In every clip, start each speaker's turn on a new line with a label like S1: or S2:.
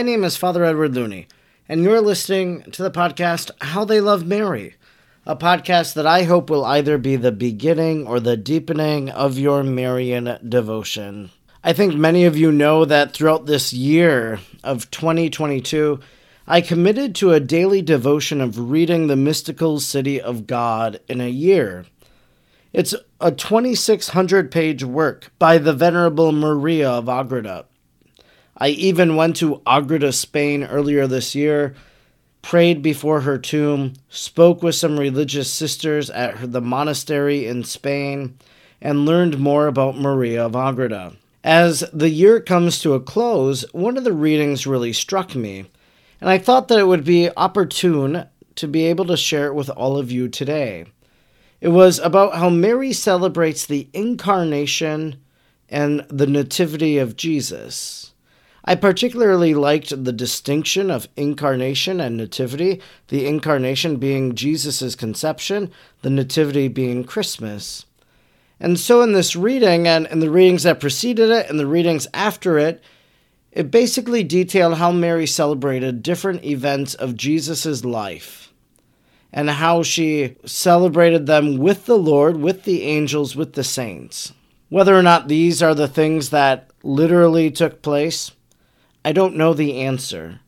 S1: My name is Father Edward Looney, and you're listening to the podcast How They Love Mary, a podcast that I hope will either be the beginning or the deepening of your Marian devotion. I think many of you know that throughout this year of 2022, I committed to a daily devotion of reading the mystical city of God in a year. It's a 2,600 page work by the Venerable Maria of Agreda. I even went to Agreda, Spain earlier this year, prayed before her tomb, spoke with some religious sisters at the monastery in Spain, and learned more about Maria of Agreda. As the year comes to a close, one of the readings really struck me, and I thought that it would be opportune to be able to share it with all of you today. It was about how Mary celebrates the incarnation and the nativity of Jesus. I particularly liked the distinction of incarnation and nativity, the incarnation being Jesus' conception, the nativity being Christmas. And so, in this reading, and in the readings that preceded it and the readings after it, it basically detailed how Mary celebrated different events of Jesus' life and how she celebrated them with the Lord, with the angels, with the saints. Whether or not these are the things that literally took place, I don't know the answer.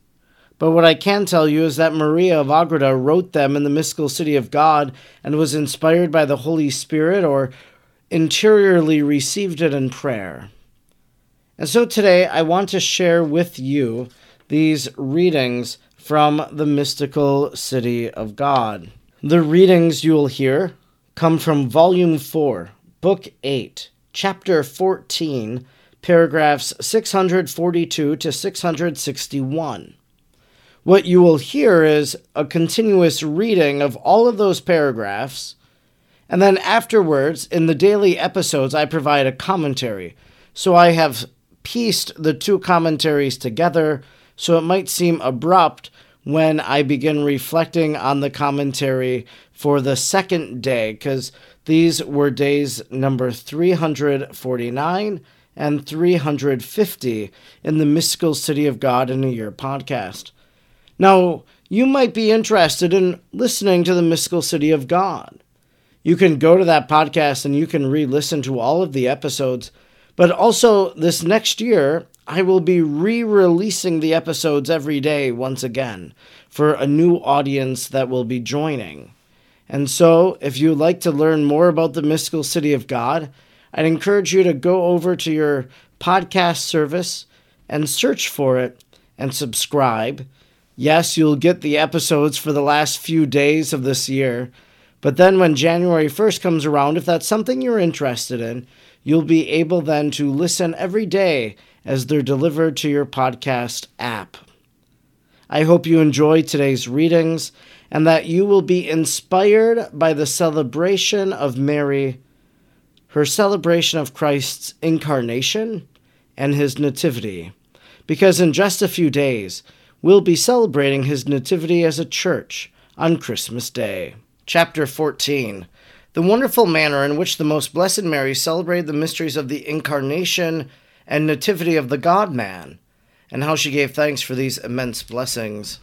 S1: But what I can tell you is that Maria of Agreda wrote them in the mystical city of God and was inspired by the Holy Spirit or interiorly received it in prayer. And so today I want to share with you these readings from the mystical city of God. The readings you will hear come from Volume 4, Book 8, Chapter 14 paragraphs 642 to 661. What you will hear is a continuous reading of all of those paragraphs, and then afterwards, in the daily episodes, I provide a commentary. So I have pieced the two commentaries together, so it might seem abrupt when I begin reflecting on the commentary for the second day, because these were days number 349 and 350 in the Mystical City of God in a Year podcast. Now, you might be interested in listening to the Mystical City of God. You can go to that podcast and you can re listen to all of the episodes. But also, this next year, I will be re releasing the episodes every day once again for a new audience that will be joining. And so, if you'd like to learn more about the mystical city of God, I'd encourage you to go over to your podcast service and search for it and subscribe. Yes, you'll get the episodes for the last few days of this year, but then when January 1st comes around, if that's something you're interested in, you'll be able then to listen every day as they're delivered to your podcast app. I hope you enjoy today's readings and that you will be inspired by the celebration of Mary her celebration of Christ's incarnation and his nativity, because in just a few days we'll be celebrating his nativity as a church on Christmas Day. Chapter 14 The wonderful manner in which the Most Blessed Mary celebrated the mysteries of the incarnation and nativity of the God man, and how she gave thanks for these immense blessings.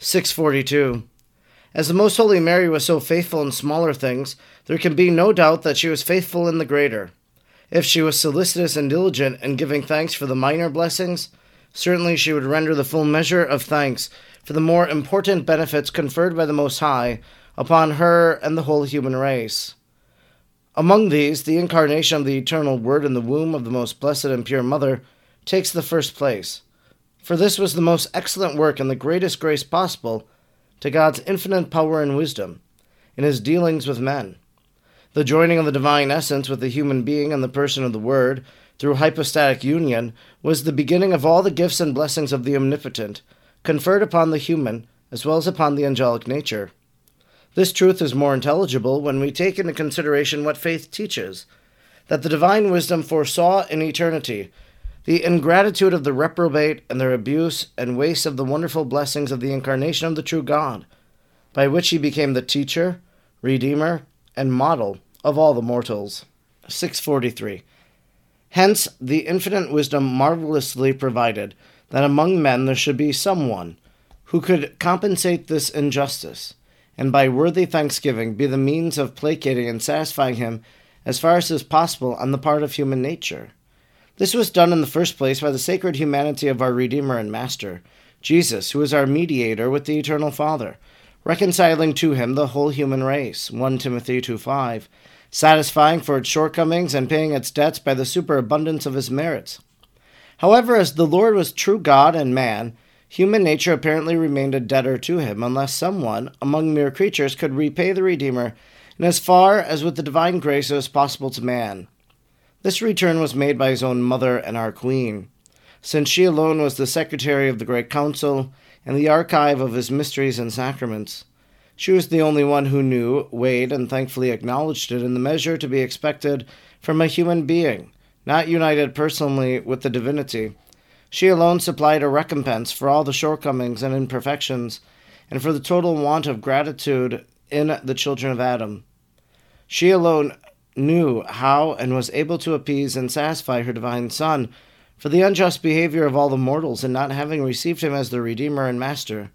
S1: 642 as the Most Holy Mary was so faithful in smaller things, there can be no doubt that she was faithful in the greater. If she was solicitous and diligent in giving thanks for the minor blessings, certainly she would render the full measure of thanks for the more important benefits conferred by the Most High upon her and the whole human race. Among these, the incarnation of the eternal Word in the womb of the most blessed and pure Mother takes the first place. For this was the most excellent work and the greatest grace possible to God's infinite power and wisdom in his dealings with men. The joining of the divine essence with the human being and the person of the Word through hypostatic union was the beginning of all the gifts and blessings of the Omnipotent, conferred upon the human as well as upon the angelic nature. This truth is more intelligible when we take into consideration what faith teaches that the divine wisdom foresaw in eternity the ingratitude of the reprobate and their abuse and waste of the wonderful blessings of the incarnation of the true God, by which he became the teacher, redeemer, and model of all the mortals. 643. Hence, the infinite wisdom marvelously provided that among men there should be someone who could compensate this injustice, and by worthy thanksgiving be the means of placating and satisfying him as far as is possible on the part of human nature. This was done in the first place by the sacred humanity of our Redeemer and Master, Jesus, who is our mediator with the Eternal Father, reconciling to him the whole human race. 1 Timothy 2 5 satisfying for its shortcomings and paying its debts by the superabundance of his merits. However, as the Lord was true God and man, human nature apparently remained a debtor to him, unless someone among mere creatures could repay the Redeemer in as far as with the divine grace it was possible to man. This return was made by his own mother and our Queen, since she alone was the secretary of the Great Council and the archive of his mysteries and sacraments. She was the only one who knew, weighed, and thankfully acknowledged it in the measure to be expected from a human being, not united personally with the divinity. She alone supplied a recompense for all the shortcomings and imperfections, and for the total want of gratitude in the children of Adam. She alone knew how and was able to appease and satisfy her divine Son for the unjust behavior of all the mortals in not having received him as their Redeemer and Master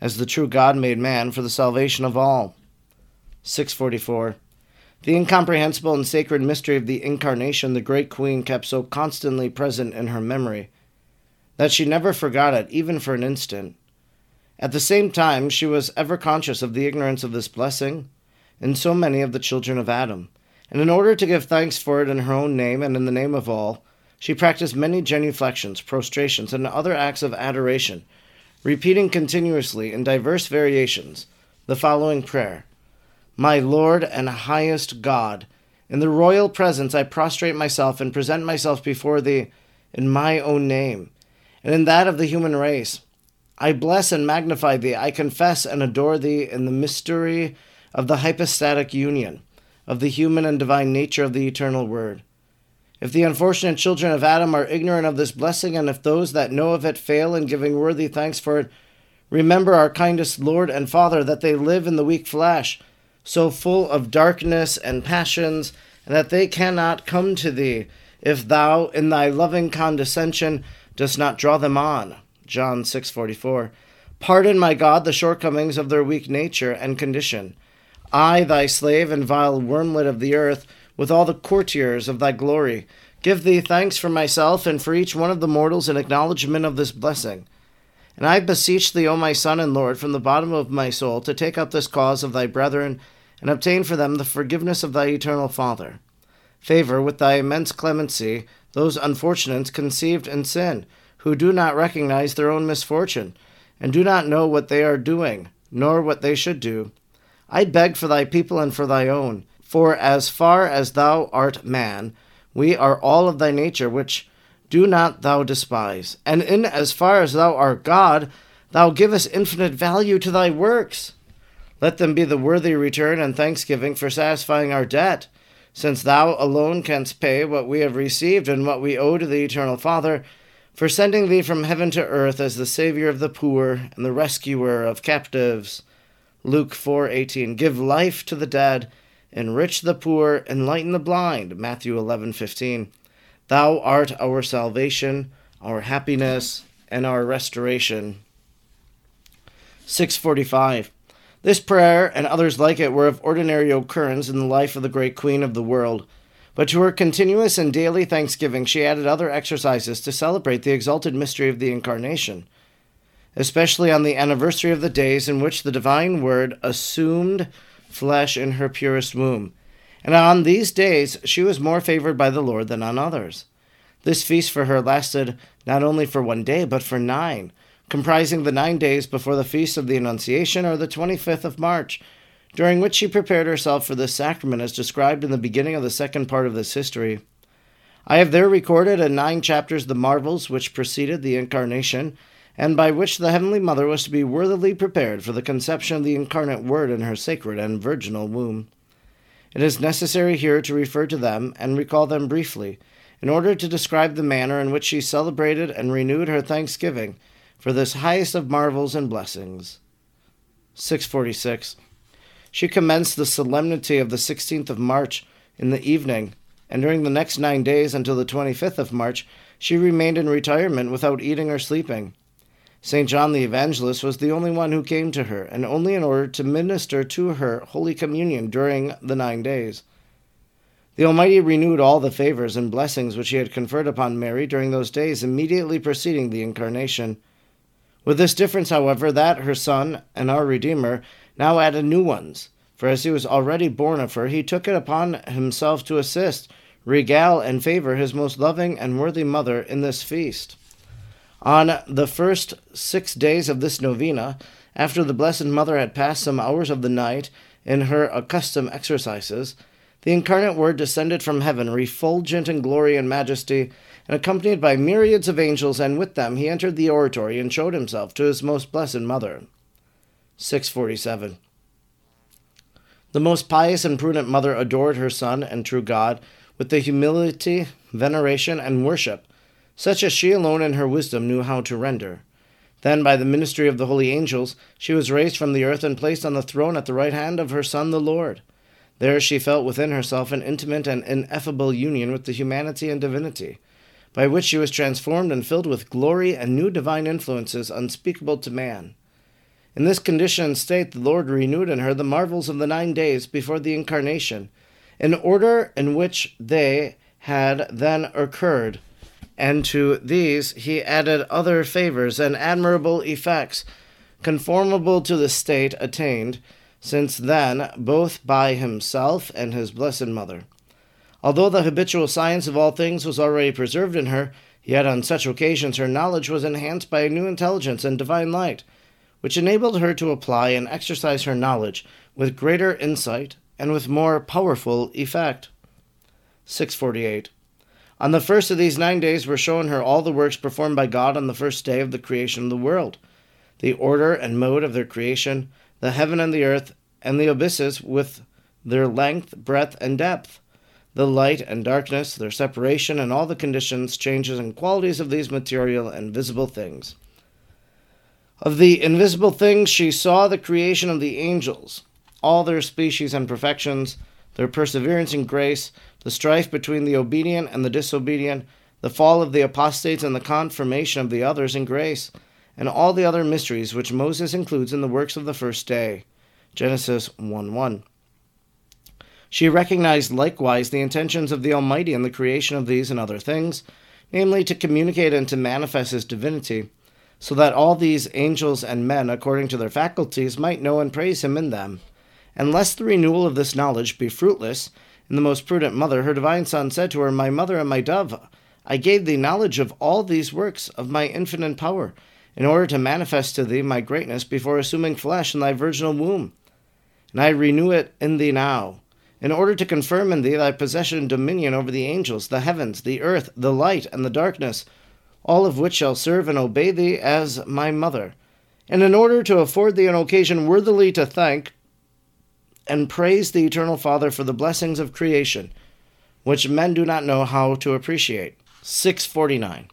S1: as the true God made man for the salvation of all. 644. The incomprehensible and sacred mystery of the Incarnation the great Queen kept so constantly present in her memory that she never forgot it, even for an instant. At the same time, she was ever conscious of the ignorance of this blessing in so many of the children of Adam, and in order to give thanks for it in her own name and in the name of all, she practiced many genuflections, prostrations, and other acts of adoration repeating continuously in diverse variations the following prayer. My Lord and highest God, in the royal presence I prostrate myself and present myself before thee in my own name, and in that of the human race. I bless and magnify thee, I confess and adore thee in the mystery of the hypostatic union of the human and divine nature of the eternal Word. If the unfortunate children of Adam are ignorant of this blessing, and if those that know of it fail in giving worthy thanks for it, remember our kindest Lord and Father that they live in the weak flesh, so full of darkness and passions, and that they cannot come to thee, if thou, in thy loving condescension, dost not draw them on. John 6:44. Pardon, my God, the shortcomings of their weak nature and condition. I, thy slave and vile wormlet of the earth, with all the courtiers of thy glory. Give thee thanks for myself and for each one of the mortals in acknowledgment of this blessing. And I beseech thee, O my Son and Lord, from the bottom of my soul, to take up this cause of thy brethren, and obtain for them the forgiveness of thy eternal Father. Favor with thy immense clemency those unfortunates conceived in sin, who do not recognize their own misfortune, and do not know what they are doing, nor what they should do. I beg for thy people and for thy own for as far as thou art man, we are all of thy nature, which do not thou despise. And in as far as thou art God, thou givest infinite value to thy works. Let them be the worthy return and thanksgiving for satisfying our debt, since thou alone canst pay what we have received and what we owe to the eternal Father, for sending thee from heaven to earth as the Saviour of the poor and the rescuer of captives. Luke 4:18 Give life to the dead enrich the poor, enlighten the blind. Matthew 11:15. Thou art our salvation, our happiness, and our restoration. 645. This prayer and others like it were of ordinary occurrence in the life of the great queen of the world. But to her continuous and daily thanksgiving, she added other exercises to celebrate the exalted mystery of the Incarnation, especially on the anniversary of the days in which the divine Word assumed flesh in her purest womb. And on these days she was more favored by the Lord than on others. This feast for her lasted not only for one day, but for nine, comprising the nine days before the feast of the Annunciation or the 25th of March, during which she prepared herself for this sacrament as described in the beginning of the second part of this history. I have there recorded in nine chapters the marvels which preceded the Incarnation and by which the Heavenly Mother was to be worthily prepared for the conception of the incarnate Word in her sacred and virginal womb. It is necessary here to refer to them and recall them briefly, in order to describe the manner in which she celebrated and renewed her thanksgiving for this highest of marvels and blessings. 646. She commenced the solemnity of the 16th of March in the evening and during the next nine days until the 25th of March, she remained in retirement without eating or sleeping. St. John the Evangelist was the only one who came to her, and only in order to minister to her Holy Communion during the nine days. The Almighty renewed all the favors and blessings which He had conferred upon Mary during those days immediately preceding the Incarnation. With this difference, however, that her Son and our Redeemer now added new ones. For as he was already born of her, he took it upon himself to assist, regale, and favor his most loving and worthy mother in this feast. On the first six days of this novena, after the Blessed Mother had passed some hours of the night in her accustomed exercises, the incarnate Word descended from heaven, refulgent in glory and majesty, and accompanied by myriads of angels, and with them he entered the oratory and showed himself to his most blessed Mother. 647. The most pious and prudent mother adored her Son and true God with the humility, veneration, and worship, such as she alone in her wisdom knew how to render. Then, by the ministry of the holy angels, she was raised from the earth and placed on the throne at the right hand of her Son the Lord. There she felt within herself an intimate and ineffable union with the humanity and divinity, by which she was transformed and filled with glory and new divine influences unspeakable to man. In this condition and state, the Lord renewed in her the marvels of the nine days before the Incarnation, in order in which they had then occurred, and to these he added other favors and admirable effects, conformable to the state attained since then, both by himself and his blessed mother. Although the habitual science of all things was already preserved in her, yet on such occasions her knowledge was enhanced by a new intelligence and divine light, which enabled her to apply and exercise her knowledge with greater insight and with more powerful effect. 648. On the first of these nine days were shown her all the works performed by God on the first day of the creation of the world, the order and mode of their creation, the heaven and the earth, and the abysses with their length, breadth, and depth, the light and darkness, their separation, and all the conditions, changes, and qualities of these material and visible things. Of the invisible things, she saw the creation of the angels, all their species and perfections, their perseverance in grace, the strife between the obedient and the disobedient, the fall of the apostates and the confirmation of the others in grace and all the other mysteries which Moses includes in the works of the first day. Genesis 1 1. She recognized likewise the intentions of the Almighty in the creation of these and other things, namely to communicate and to manifest His divinity, so that all these angels and men, according to their faculties, might know and praise Him in them. And lest the renewal of this knowledge be fruitless, in the most prudent mother, her divine Son said to her, My mother and my dove, I gave thee knowledge of all these works of my infinite power in order to manifest to thee my greatness before assuming flesh in thy virginal womb. And I renew it in thee now, in order to confirm in thee thy possession and dominion over the angels, the heavens, the earth, the light, and the darkness, all of which shall serve and obey thee as my mother, and in order to afford thee an occasion worthily to thank and praise the eternal Father for the blessings of creation, which men do not know how to appreciate. 649.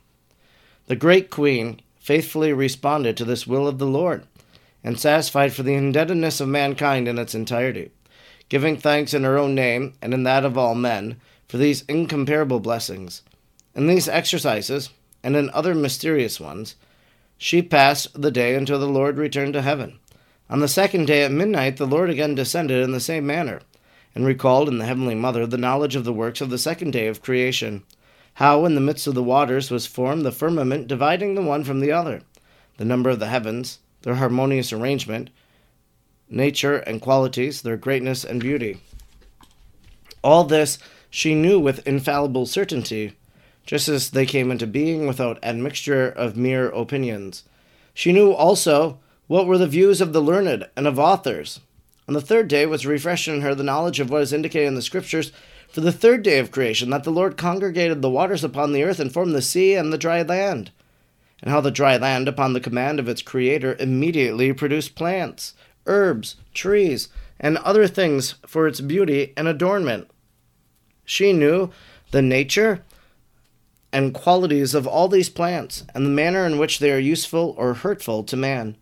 S1: The great queen faithfully responded to this will of the Lord, and satisfied for the indebtedness of mankind in its entirety, giving thanks in her own name and in that of all men for these incomparable blessings. In these exercises, and in other mysterious ones, she passed the day until the Lord returned to heaven. On the second day at midnight, the Lord again descended in the same manner, and recalled in the Heavenly Mother the knowledge of the works of the second day of creation how in the midst of the waters was formed the firmament dividing the one from the other, the number of the heavens, their harmonious arrangement, nature and qualities, their greatness and beauty. All this she knew with infallible certainty, just as they came into being without admixture of mere opinions. She knew also what were the views of the learned and of authors. On the third day was refreshed in her the knowledge of what is indicated in the Scriptures for the third day of creation, that the Lord congregated the waters upon the earth and formed the sea and the dry land, and how the dry land, upon the command of its Creator, immediately produced plants, herbs, trees, and other things for its beauty and adornment. She knew the nature and qualities of all these plants, and the manner in which they are useful or hurtful to man.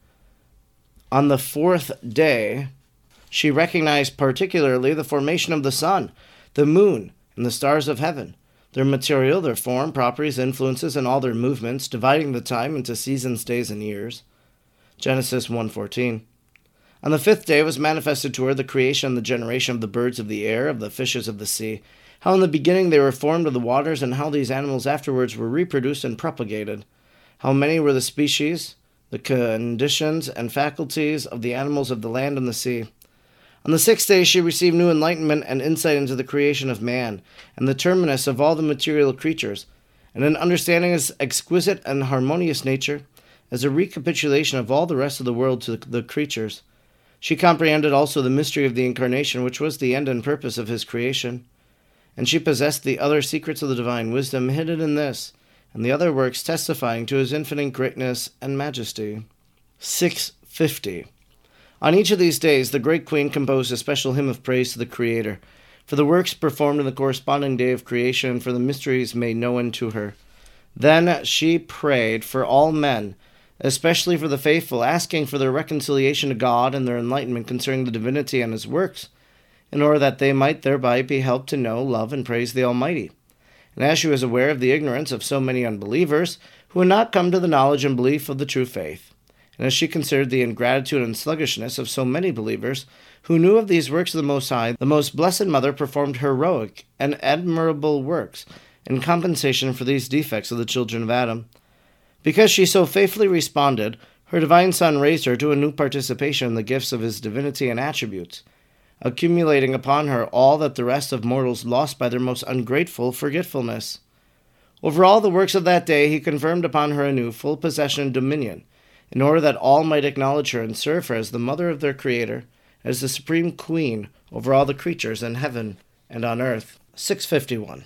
S1: On the fourth day, she recognized particularly the formation of the sun the moon, and the stars of heaven, their material, their form, properties, influences, and all their movements, dividing the time into seasons, days, and years. Genesis 1:14. On the fifth day was manifested to her the creation and the generation of the birds of the air, of the fishes of the sea, how in the beginning they were formed of the waters, and how these animals afterwards were reproduced and propagated, how many were the species, the conditions, and faculties of the animals of the land and the sea. On the sixth day she received new enlightenment and insight into the creation of man, and the terminus of all the material creatures, and an understanding of his exquisite and harmonious nature, as a recapitulation of all the rest of the world to the creatures. She comprehended also the mystery of the Incarnation, which was the end and purpose of his creation. And she possessed the other secrets of the divine wisdom hidden in this, and the other works testifying to his infinite greatness and majesty. 650. On each of these days, the great queen composed a special hymn of praise to the Creator, for the works performed in the corresponding day of creation, for the mysteries made known to her. Then she prayed for all men, especially for the faithful, asking for their reconciliation to God and their enlightenment concerning the divinity and His works, in order that they might thereby be helped to know, love, and praise the Almighty. And as she was aware of the ignorance of so many unbelievers who had not come to the knowledge and belief of the true faith, and as she considered the ingratitude and sluggishness of so many believers who knew of these works of the Most High, the Most Blessed Mother performed heroic and admirable works in compensation for these defects of the children of Adam. Because she so faithfully responded, her divine Son raised her to a new participation in the gifts of his divinity and attributes, accumulating upon her all that the rest of mortals lost by their most ungrateful forgetfulness. Over all the works of that day, he confirmed upon her anew full possession and dominion, in order that all might acknowledge her and serve her as the mother of their Creator, as the supreme queen over all the creatures in heaven and on earth. 651.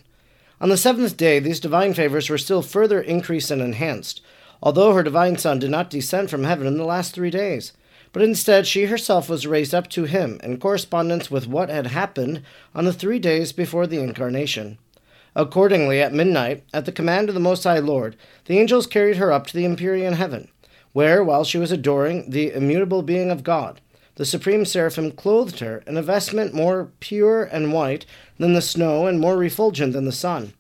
S1: On the seventh day, these divine favors were still further increased and enhanced, although her divine Son did not descend from heaven in the last three days, but instead she herself was raised up to him in correspondence with what had happened on the three days before the incarnation. Accordingly, at midnight, at the command of the Most High Lord, the angels carried her up to the empyrean heaven where, while she was adoring the immutable being of God, the supreme seraphim clothed her in a vestment more pure and white than the snow and more refulgent than the sun.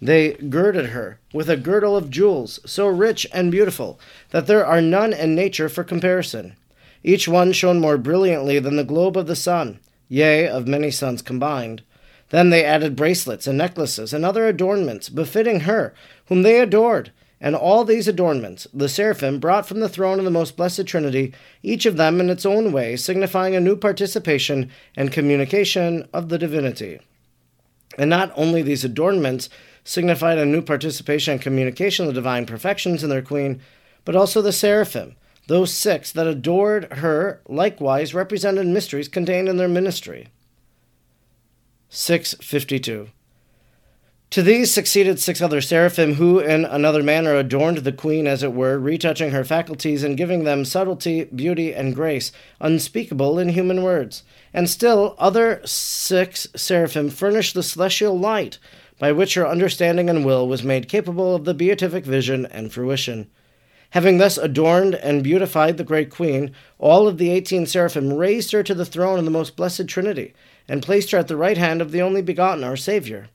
S1: They girded her with a girdle of jewels so rich and beautiful that there are none in nature for comparison. Each one shone more brilliantly than the globe of the sun, yea, of many suns combined. Then they added bracelets and necklaces and other adornments befitting her, whom they adored, and all these adornments the seraphim brought from the throne of the most blessed Trinity, each of them in its own way, signifying a new participation and communication of the divinity. And not only these adornments signified a new participation and communication of the divine perfections in their queen, but also the seraphim, those six that adored her, likewise represented mysteries contained in their ministry. 652. To these succeeded six other seraphim, who in another manner adorned the queen, as it were, retouching her faculties and giving them subtlety, beauty, and grace, unspeakable in human words. And still other six seraphim furnished the celestial light, by which her understanding and will was made capable of the beatific vision and fruition. Having thus adorned and beautified the great queen, all of the eighteen seraphim raised her to the throne of the most blessed Trinity, and placed her at the right hand of the only begotten, our Saviour.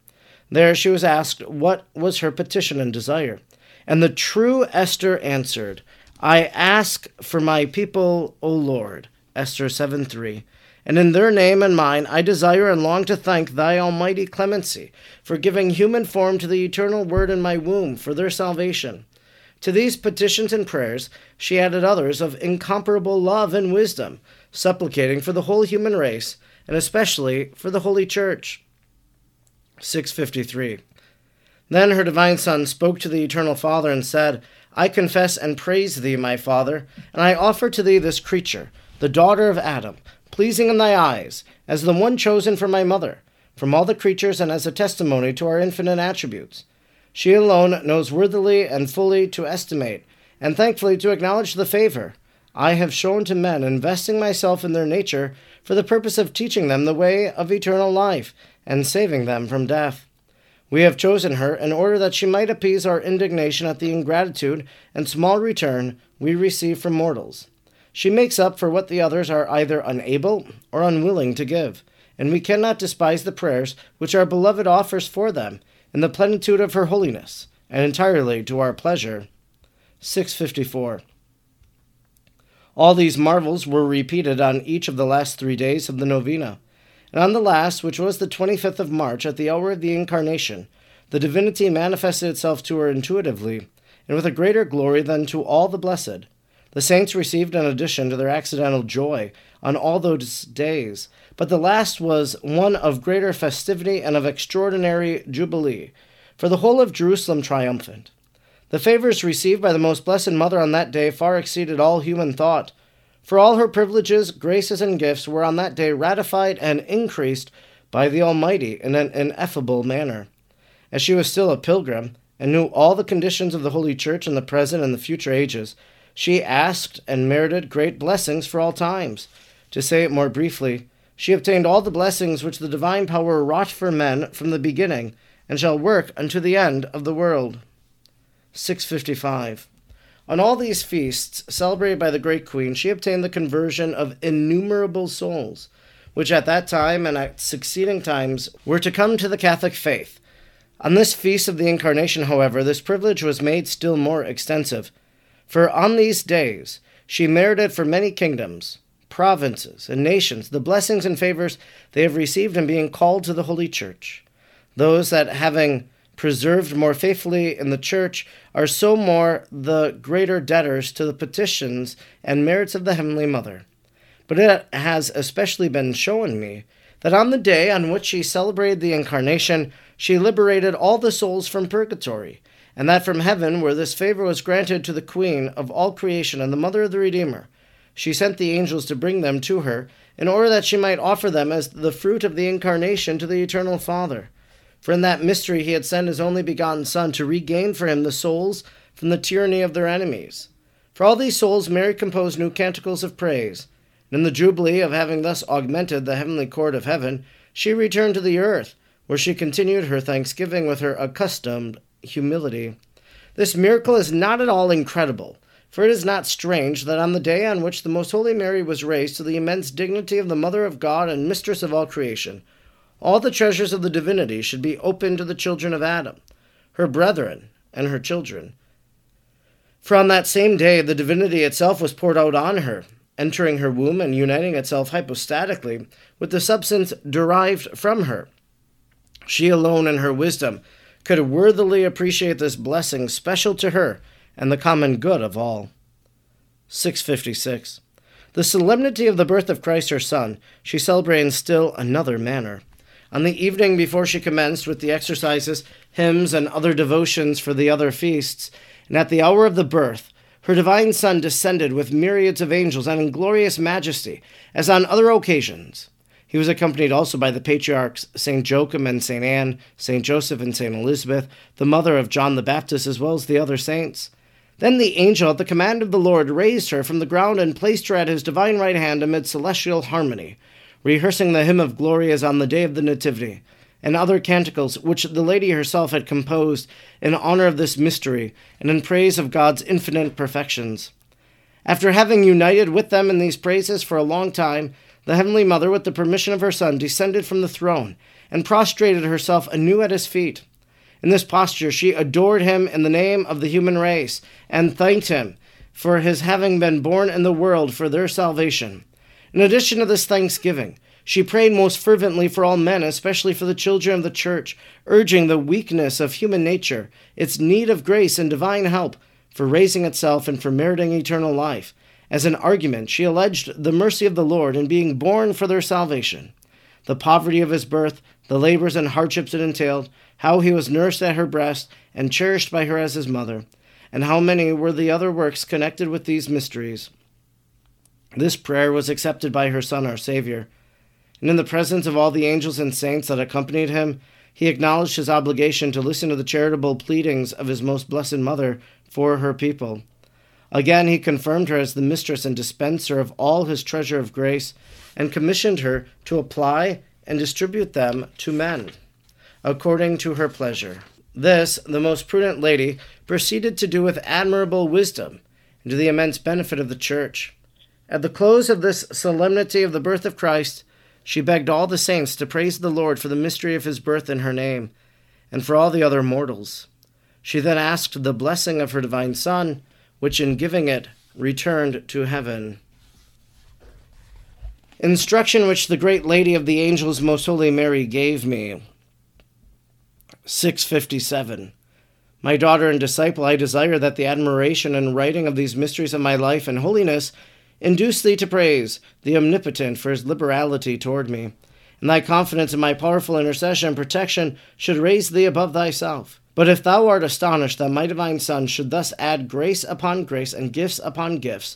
S1: There she was asked what was her petition and desire. And the true Esther answered, I ask for my people, O Lord. Esther 7 3. And in their name and mine, I desire and long to thank thy almighty clemency for giving human form to the eternal word in my womb for their salvation. To these petitions and prayers, she added others of incomparable love and wisdom, supplicating for the whole human race, and especially for the Holy Church. 653. Then her divine Son spoke to the eternal Father and said, I confess and praise thee, my Father, and I offer to thee this creature, the daughter of Adam, pleasing in thy eyes, as the one chosen for my mother, from all the creatures and as a testimony to our infinite attributes. She alone knows worthily and fully to estimate, and thankfully to acknowledge the favor I have shown to men, investing myself in their nature for the purpose of teaching them the way of eternal life and saving them from death. We have chosen her in order that she might appease our indignation at the ingratitude and small return we receive from mortals. She makes up for what the others are either unable or unwilling to give, and we cannot despise the prayers which our beloved offers for them in the plenitude of her holiness, and entirely to our pleasure. 654. All these marvels were repeated on each of the last three days of the novena. And on the last, which was the 25th of March, at the hour of the Incarnation, the divinity manifested itself to her intuitively, and with a greater glory than to all the blessed. The saints received an addition to their accidental joy on all those days, but the last was one of greater festivity and of extraordinary jubilee, for the whole of Jerusalem triumphant. The favors received by the most blessed Mother on that day far exceeded all human thought, for all her privileges, graces, and gifts were on that day ratified and increased by the Almighty in an ineffable manner. As she was still a pilgrim, and knew all the conditions of the Holy Church in the present and the future ages, she asked and merited great blessings for all times. To say it more briefly, she obtained all the blessings which the divine power wrought for men from the beginning, and shall work unto the end of the world. 655. On all these feasts, celebrated by the great queen, she obtained the conversion of innumerable souls, which at that time and at succeeding times were to come to the Catholic faith. On this feast of the Incarnation, however, this privilege was made still more extensive. For on these days she merited for many kingdoms, provinces, and nations the blessings and favors they have received in being called to the Holy Church. Those that, having preserved more faithfully in the church, are so more the greater debtors to the petitions and merits of the Heavenly Mother. But it has especially been shown me that on the day on which she celebrated the Incarnation, she liberated all the souls from purgatory, and that from heaven, where this favor was granted to the Queen of all creation and the Mother of the Redeemer, she sent the angels to bring them to her, in order that she might offer them as the fruit of the Incarnation to the Eternal Father. For in that mystery he had sent his only begotten Son to regain for him the souls from the tyranny of their enemies. For all these souls Mary composed new canticles of praise. And in the jubilee of having thus augmented the heavenly court of heaven, she returned to the earth, where she continued her thanksgiving with her accustomed humility. This miracle is not at all incredible, for it is not strange that on the day on which the Most Holy Mary was raised to the immense dignity of the Mother of God and Mistress of all creation, all the treasures of the divinity should be open to the children of Adam, her brethren, and her children. For on that same day the divinity itself was poured out on her, entering her womb and uniting itself hypostatically with the substance derived from her. She alone in her wisdom could worthily appreciate this blessing special to her and the common good of all. 656. The solemnity of the birth of Christ her Son she celebrated in still another manner. On the evening before she commenced with the exercises, hymns, and other devotions for the other feasts, and at the hour of the birth, her divine Son descended with myriads of angels and in glorious majesty, as on other occasions. He was accompanied also by the patriarchs St. Joachim and St. Anne, St. Joseph and St. Elizabeth, the mother of John the Baptist, as well as the other saints. Then the angel, at the command of the Lord, raised her from the ground and placed her at his divine right hand amid celestial harmony rehearsing the hymn of glory as on the day of the Nativity, and other canticles which the lady herself had composed in honor of this mystery and in praise of God's infinite perfections. After having united with them in these praises for a long time, the Heavenly Mother, with the permission of her Son, descended from the throne and prostrated herself anew at his feet. In this posture, she adored him in the name of the human race and thanked him for his having been born in the world for their salvation. In addition to this thanksgiving, she prayed most fervently for all men, especially for the children of the church, urging the weakness of human nature, its need of grace and divine help for raising itself and for meriting eternal life. As an argument, she alleged the mercy of the Lord in being born for their salvation, the poverty of his birth, the labors and hardships it entailed, how he was nursed at her breast and cherished by her as his mother, and how many were the other works connected with these mysteries. This prayer was accepted by her Son, our Savior. And in the presence of all the angels and saints that accompanied him, he acknowledged his obligation to listen to the charitable pleadings of his most blessed Mother for her people. Again, he confirmed her as the mistress and dispenser of all his treasure of grace, and commissioned her to apply and distribute them to men, according to her pleasure. This, the most prudent lady proceeded to do with admirable wisdom, and to the immense benefit of the Church. At the close of this solemnity of the birth of Christ, she begged all the saints to praise the Lord for the mystery of his birth in her name, and for all the other mortals. She then asked the blessing of her divine Son, which in giving it returned to heaven. Instruction which the great Lady of the Angels, Most Holy Mary, gave me. 657. My daughter and disciple, I desire that the admiration and writing of these mysteries of my life and holiness induce thee to praise the Omnipotent for his liberality toward me, and thy confidence in my powerful intercession and protection should raise thee above thyself. But if thou art astonished that my divine Son should thus add grace upon grace and gifts upon gifts,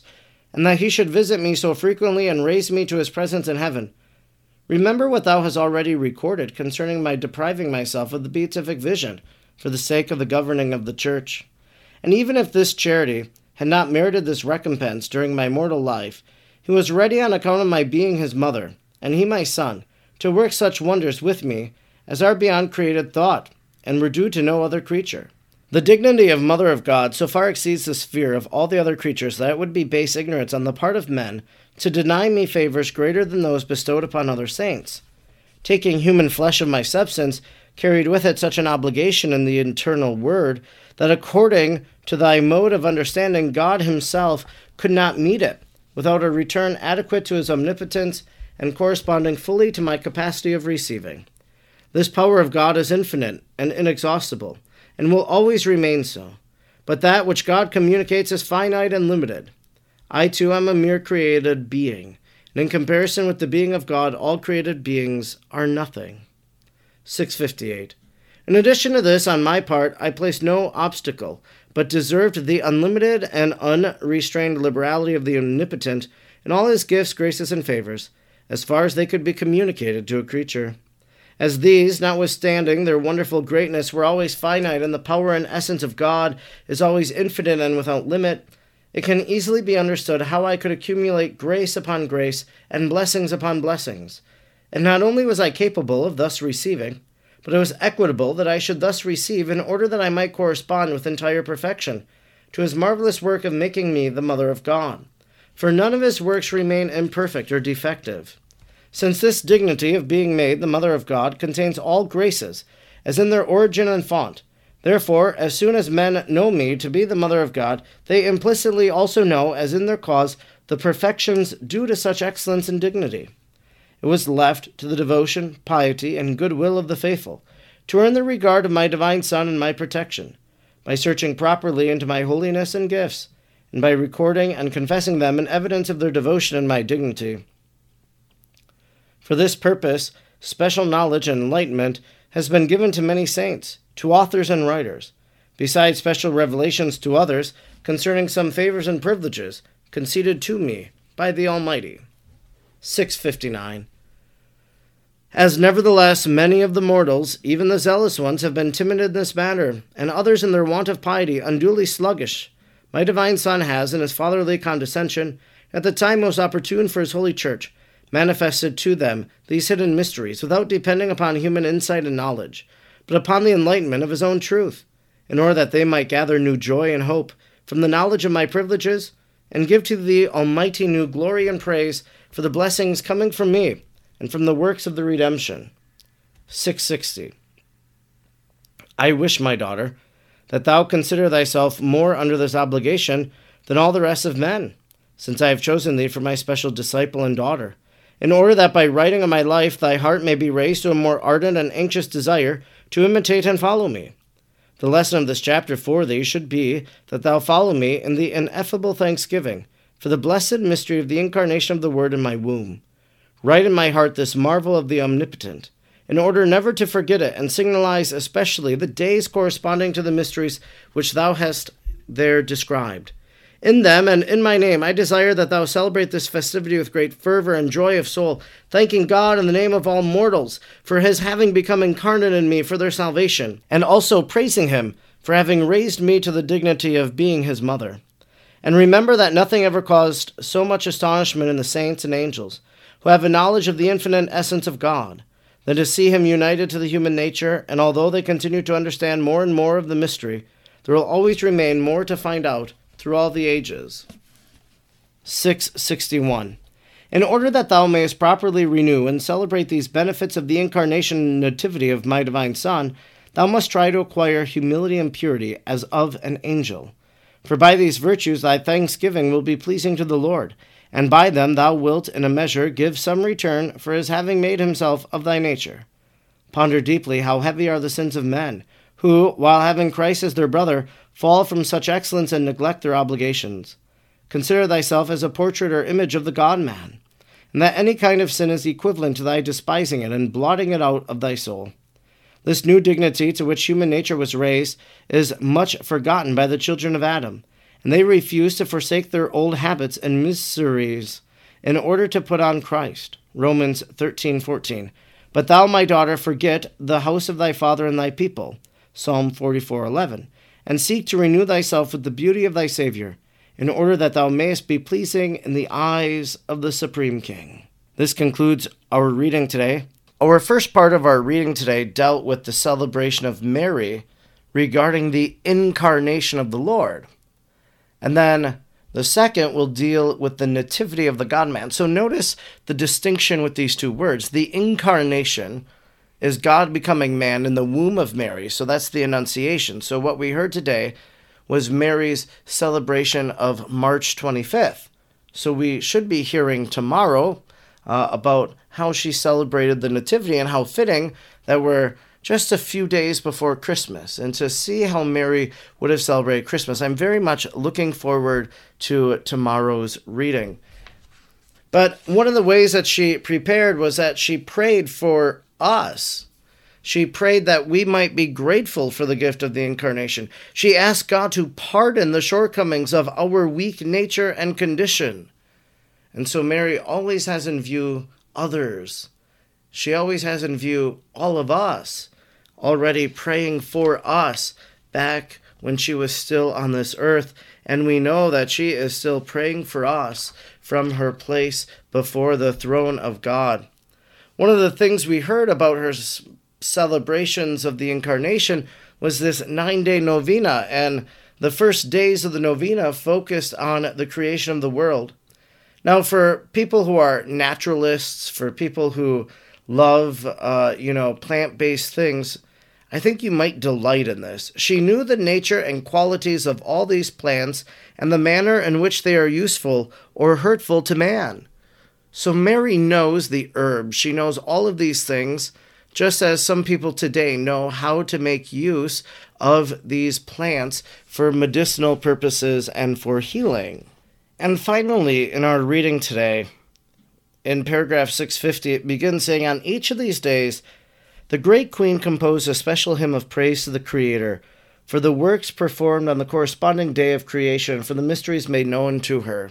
S1: and that he should visit me so frequently and raise me to his presence in heaven, remember what thou hast already recorded concerning my depriving myself of the beatific vision for the sake of the governing of the church. And even if this charity had not merited this recompense during my mortal life, he was ready on account of my being his mother, and he my son, to work such wonders with me as are beyond created thought, and were due to no other creature. The dignity of Mother of God so far exceeds the sphere of all the other creatures that it would be base ignorance on the part of men to deny me favors greater than those bestowed upon other saints. Taking human flesh of my substance, carried with it such an obligation in the eternal word that according to thy mode of understanding, God himself could not meet it without a return adequate to his omnipotence and corresponding fully to my capacity of receiving. This power of God is infinite and inexhaustible, and will always remain so. But that which God communicates is finite and limited. I too am a mere created being, and in comparison with the being of God, all created beings are nothing. 658. In addition to this, on my part, I placed no obstacle, but deserved the unlimited and unrestrained liberality of the Omnipotent in all his gifts, graces, and favors, as far as they could be communicated to a creature. As these, notwithstanding their wonderful greatness, were always finite, and the power and essence of God is always infinite and without limit, it can easily be understood how I could accumulate grace upon grace and blessings upon blessings and not only was I capable of thus receiving, but it was equitable that I should thus receive in order that I might correspond with entire perfection to his marvelous work of making me the Mother of God. For none of his works remain imperfect or defective. Since this dignity of being made the Mother of God contains all graces, as in their origin and font, therefore, as soon as men know me to be the Mother of God, they implicitly also know, as in their cause, the perfections due to such excellence and dignity. It was left to the devotion, piety, and goodwill of the faithful to earn the regard of my divine Son and my protection, by searching properly into my holiness and gifts, and by recording and confessing them in evidence of their devotion and my dignity. For this purpose, special knowledge and enlightenment has been given to many saints, to authors and writers, besides special revelations to others concerning some favors and privileges conceded to me by the Almighty. 659. As nevertheless many of the mortals, even the zealous ones, have been timid in this matter, and others in their want of piety unduly sluggish, my divine Son has, in his fatherly condescension, at the time most opportune for his holy church, manifested to them these hidden mysteries, without depending upon human insight and knowledge, but upon the enlightenment of his own truth, in order that they might gather new joy and hope from the knowledge of my privileges, and give to the Almighty new glory and praise for the blessings coming from me and from the works of the redemption. 660. I wish, my daughter, that thou consider thyself more under this obligation than all the rest of men, since I have chosen thee for my special disciple and daughter, in order that by writing of my life thy heart may be raised to a more ardent and anxious desire to imitate and follow me. The lesson of this chapter for thee should be that thou follow me in the ineffable thanksgiving for the blessed mystery of the incarnation of the Word in my womb. Write in my heart this marvel of the Omnipotent, in order never to forget it, and signalize especially the days corresponding to the mysteries which thou hast there described. In them and in my name, I desire that thou celebrate this festivity with great fervor and joy of soul, thanking God in the name of all mortals for his having become incarnate in me for their salvation, and also praising him for having raised me to the dignity of being his mother. And remember that nothing ever caused so much astonishment in the saints and angels, who have a knowledge of the infinite essence of God, than to see him united to the human nature, and although they continue to understand more and more of the mystery, there will always remain more to find out through all the ages. 661. In order that thou mayest properly renew and celebrate these benefits of the incarnation and nativity of my divine Son, thou must try to acquire humility and purity as of an angel. For by these virtues thy thanksgiving will be pleasing to the Lord, and by them thou wilt in a measure give some return for his having made himself of thy nature. Ponder deeply how heavy are the sins of men, who, while having Christ as their brother, fall from such excellence and neglect their obligations. Consider thyself as a portrait or image of the God man, and that any kind of sin is equivalent to thy despising it and blotting it out of thy soul. This new dignity to which human nature was raised is much forgotten by the children of Adam, and they refuse to forsake their old habits and miseries in order to put on Christ. Romans 13:14. But thou, my daughter, forget the house of thy father and thy people. Psalm 44:11. And seek to renew thyself with the beauty of thy Savior in order that thou mayest be pleasing in the eyes of the Supreme King. This concludes our reading today. Our first part of our reading today dealt with the celebration of Mary regarding the incarnation of the Lord. And then the second will deal with the nativity of the God man. So notice the distinction with these two words. The incarnation is God becoming man in the womb of Mary. So that's the Annunciation. So what we heard today was Mary's celebration of March 25th. So we should be hearing tomorrow uh, about how she celebrated the Nativity and how fitting that we're just a few days before Christmas. And to see how Mary would have celebrated Christmas, I'm very much looking forward to tomorrow's reading. But one of the ways that she prepared was that she prayed for us. She prayed that we might be grateful for the gift of the incarnation. She asked God to pardon the shortcomings of our weak nature and condition. And so Mary always has in view others. She always has in view all of us, already praying for us back when she was still on this earth. And we know that she is still praying for us from her place before the throne of God. One of the things we heard about her celebrations of the incarnation was this nine day novena, and the first days of the novena focused on the creation of the world. Now, for people who are naturalists, for people who love, uh, you know, plant based things, I think you might delight in this. She knew the nature and qualities of all these plants and the manner in which they are useful or hurtful to man. So Mary knows the herbs. She knows all of these things just as some people today know how to make use of these plants for medicinal purposes and for healing. And finally, in our reading today, in paragraph 650, it begins saying, On each of these days, the great queen composed a special hymn of praise to the Creator for the works performed on the corresponding day of creation, for the mysteries made known to her.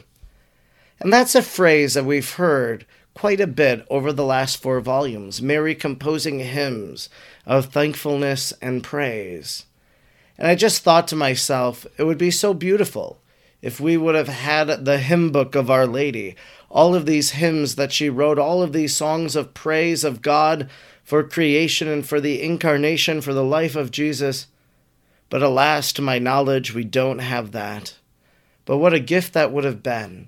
S1: And that's a phrase that we've heard quite a bit over the last four volumes, Mary composing hymns of thankfulness and praise. And I just thought to myself, it would be so beautiful if we would have had the hymn book of Our Lady, all of these hymns that she wrote, all of these songs of praise of God for creation and for the incarnation, for the life of Jesus. But alas, to my knowledge, we don't have that. But what a gift that would have been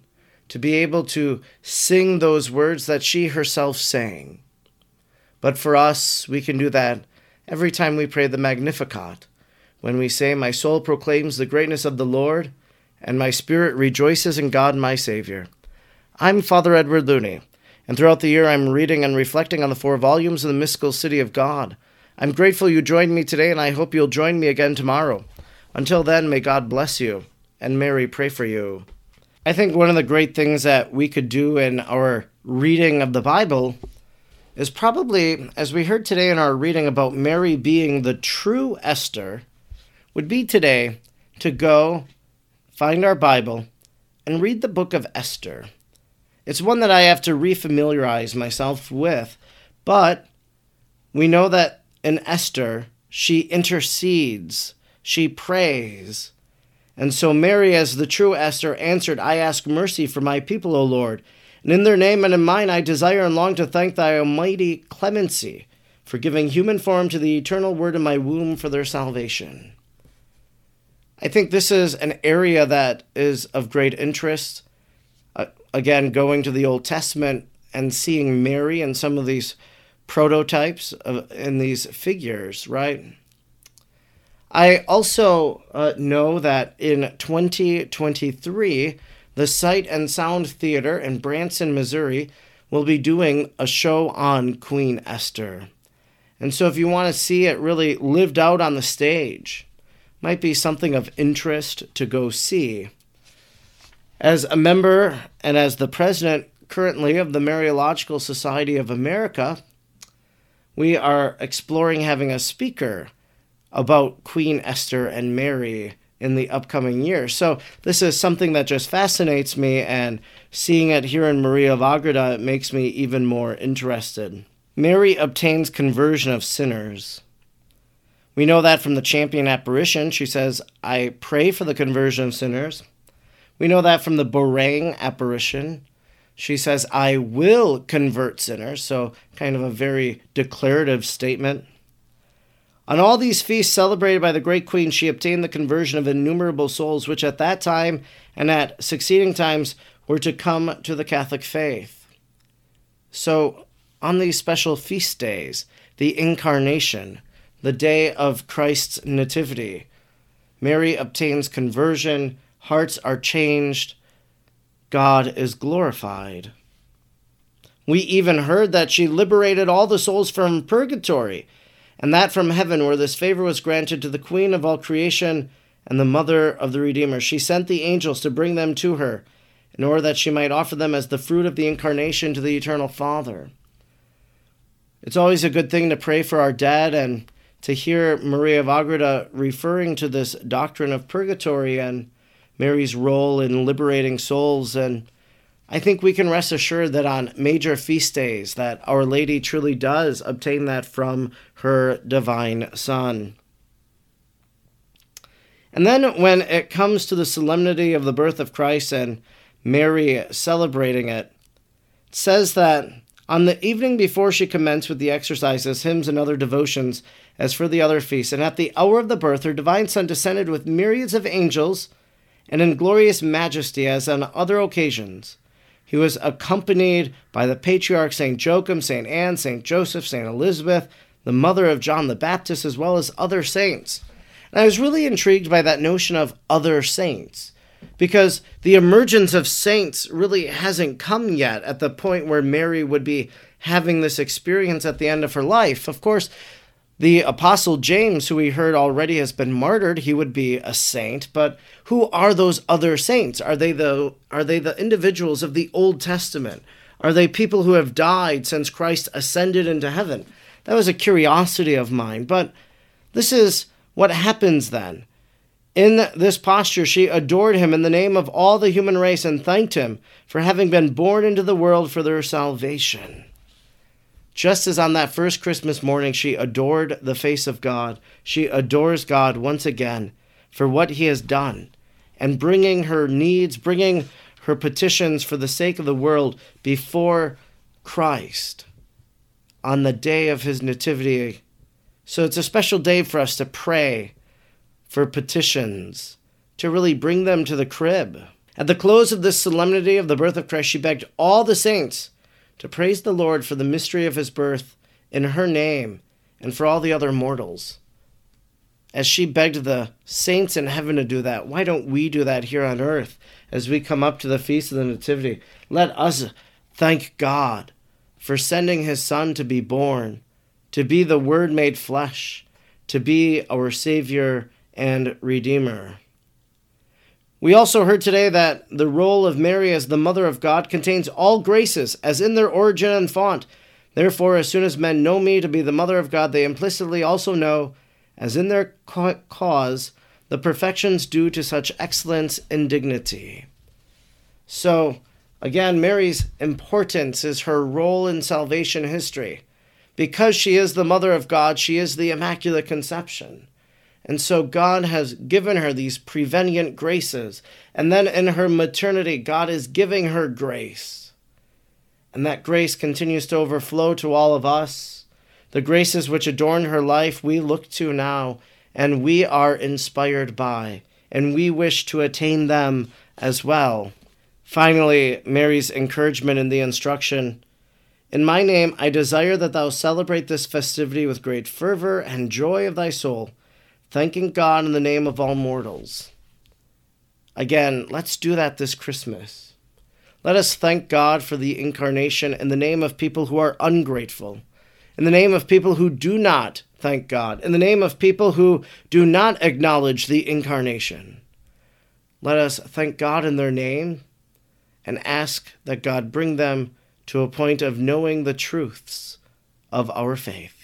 S1: to be able to sing those words that she herself sang. But for us, we can do that every time we pray the Magnificat, when we say, My soul proclaims the greatness of the Lord, and my spirit rejoices in God my Savior. I'm Father Edward Looney, and throughout the year I'm reading and reflecting on the four volumes of the mystical city of God. I'm grateful you joined me today, and I hope you'll join me again tomorrow. Until then, may God bless you, and Mary pray for you. I think one of the great things that we could do in our reading of the Bible is probably, as we heard today in our reading about Mary being the true Esther, would be today to go find our Bible and read the book of Esther. It's one that I have to refamiliarize myself with, but we know that in Esther, she intercedes, she prays, and so Mary, as the true Esther, answered, I ask mercy for my people, O Lord. And in their name and in mine I desire and long to thank thy almighty clemency for giving human form to the eternal word in my womb for their salvation. I think this is an area that is of great interest. Uh, again, going to the Old Testament and seeing Mary and some of these prototypes of, in these figures, right? I also uh, know that in 2023, the Sight and Sound Theater in Branson, Missouri, will be doing a show on Queen Esther. And so, if you want to see it really lived out on the stage, might be something of interest to go see. As a member and as the president currently of the Mariological Society of America, we are exploring having a speaker about Queen Esther and Mary in the upcoming year. So this is something that just fascinates me, and seeing it here in Maria of Agreda it makes me even more interested. Mary obtains conversion of sinners. We know that from the champion apparition. She says, I pray for the conversion of sinners. We know that from the Beauraing apparition. She says, I will convert sinners. So, kind of a very declarative statement. On all these feasts celebrated by the great queen, she obtained the conversion of innumerable souls, which at that time and at succeeding times were to come to the Catholic faith. So, on these special feast days, the Incarnation, the day of Christ's Nativity, Mary obtains conversion, hearts are changed, God is glorified. We even heard that she liberated all the souls from purgatory and that from heaven, where this favor was granted to the Queen of all creation and the Mother of the Redeemer. She sent the angels to bring them to her, in order that she might offer them as the fruit of the incarnation to the Eternal Father. It's always a good thing to pray for our dead and to hear Maria of Agreda referring to this doctrine of purgatory and Mary's role in liberating souls and I think we can rest assured that on major feast days that Our Lady truly does obtain that from her divine Son. And then when it comes to the solemnity of the birth of Christ and Mary celebrating it, it says that on the evening before she commenced with the exercises, hymns, and other devotions, as for the other feasts, and at the hour of the birth, her divine Son descended with myriads of angels and in glorious majesty as on other occasions. He was accompanied by the patriarchs St. Joachim, St. Anne, St. Joseph, St. Elizabeth, the mother of John the Baptist, as well as other saints. And I was really intrigued by that notion of other saints because the emergence of saints really hasn't come yet at the point where Mary would be having this experience at the end of her life. Of course, the Apostle James, who we heard already has been martyred, he would be a saint, but who are those other saints? Are they the are they the individuals of the Old Testament? Are they people who have died since Christ ascended into heaven? That was a curiosity of mine, but this is what happens then. In this posture, she adored him in the name of all the human race and thanked him for having been born into the world for their salvation. Just as on that first Christmas morning she adored the face of God, she adores God once again for what he has done and bringing her needs, bringing her petitions for the sake of the world before Christ on the day of his nativity. So it's a special day for us to pray for petitions, to really bring them to the crib. At the close of this solemnity of the birth of Christ, she begged all the saints to praise the Lord for the mystery of his birth in her name and for all the other mortals. As she begged the saints in heaven to do that, why don't we do that here on earth as we come up to the Feast of the Nativity? Let us thank God for sending his Son to be born, to be the Word made flesh, to be our Savior and Redeemer. We also heard today that the role of Mary as the Mother of God contains all graces, as in their origin and font. Therefore, as soon as men know me to be the Mother of God, they implicitly also know, as in their cause, the perfections due to such excellence and dignity. So, again, Mary's importance is her role in salvation history. Because she is the Mother of God, she is the Immaculate Conception. And so God has given her these prevenient graces. And then in her maternity, God is giving her grace. And that grace continues to overflow to all of us. The graces which adorn her life, we look to now, and we are inspired by, and we wish to attain them as well. Finally, Mary's encouragement in the instruction In my name, I desire that thou celebrate this festivity with great fervor and joy of thy soul, thanking God in the name of all mortals. Again, let's do that this Christmas. Let us thank God for the incarnation in the name of people who are ungrateful, in the name of people who do not thank God, in the name of people who do not acknowledge the incarnation. Let us thank God in their name and ask that God bring them to a point of knowing the truths of our faith.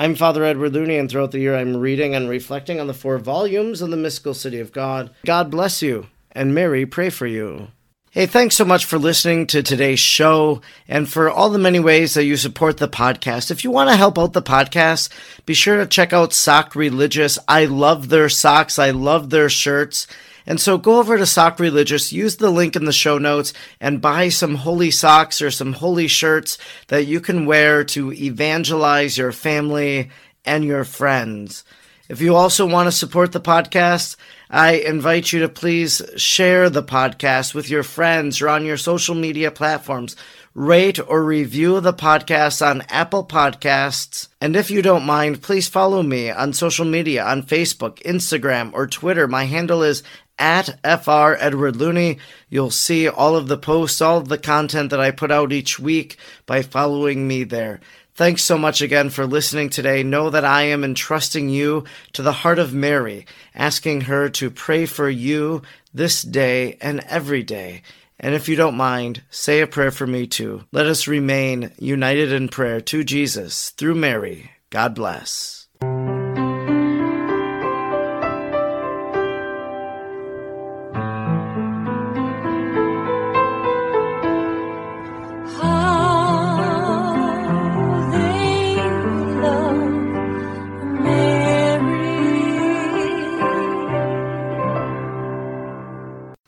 S1: I'm Father Edward Looney, and throughout the year I'm reading and reflecting on the four volumes of the Mystical City of God. God bless you, and Mary pray for you. Hey, thanks so much for listening to today's show and for all the many ways that you support the podcast. If you want to help out the podcast, be sure to check out Sock Religious. I love their socks. I love their shirts. And so go over to Sock Religious, use the link in the show notes, and buy some holy socks or some holy shirts that you can wear to evangelize your family and your friends. If you also want to support the podcast, I invite you to please share the podcast with your friends or on your social media platforms. Rate or review the podcast on Apple Podcasts. And if you don't mind, please follow me on social media on Facebook, Instagram, or Twitter. My handle is at FR Edward Looney. You'll see all of the posts, all of the content that I put out each week by following me there. Thanks so much again for listening today. Know that I am entrusting you to the heart of Mary, asking her to pray for you this day and every day. And if you don't mind, say a prayer for me too. Let us remain united in prayer to Jesus through Mary. God bless.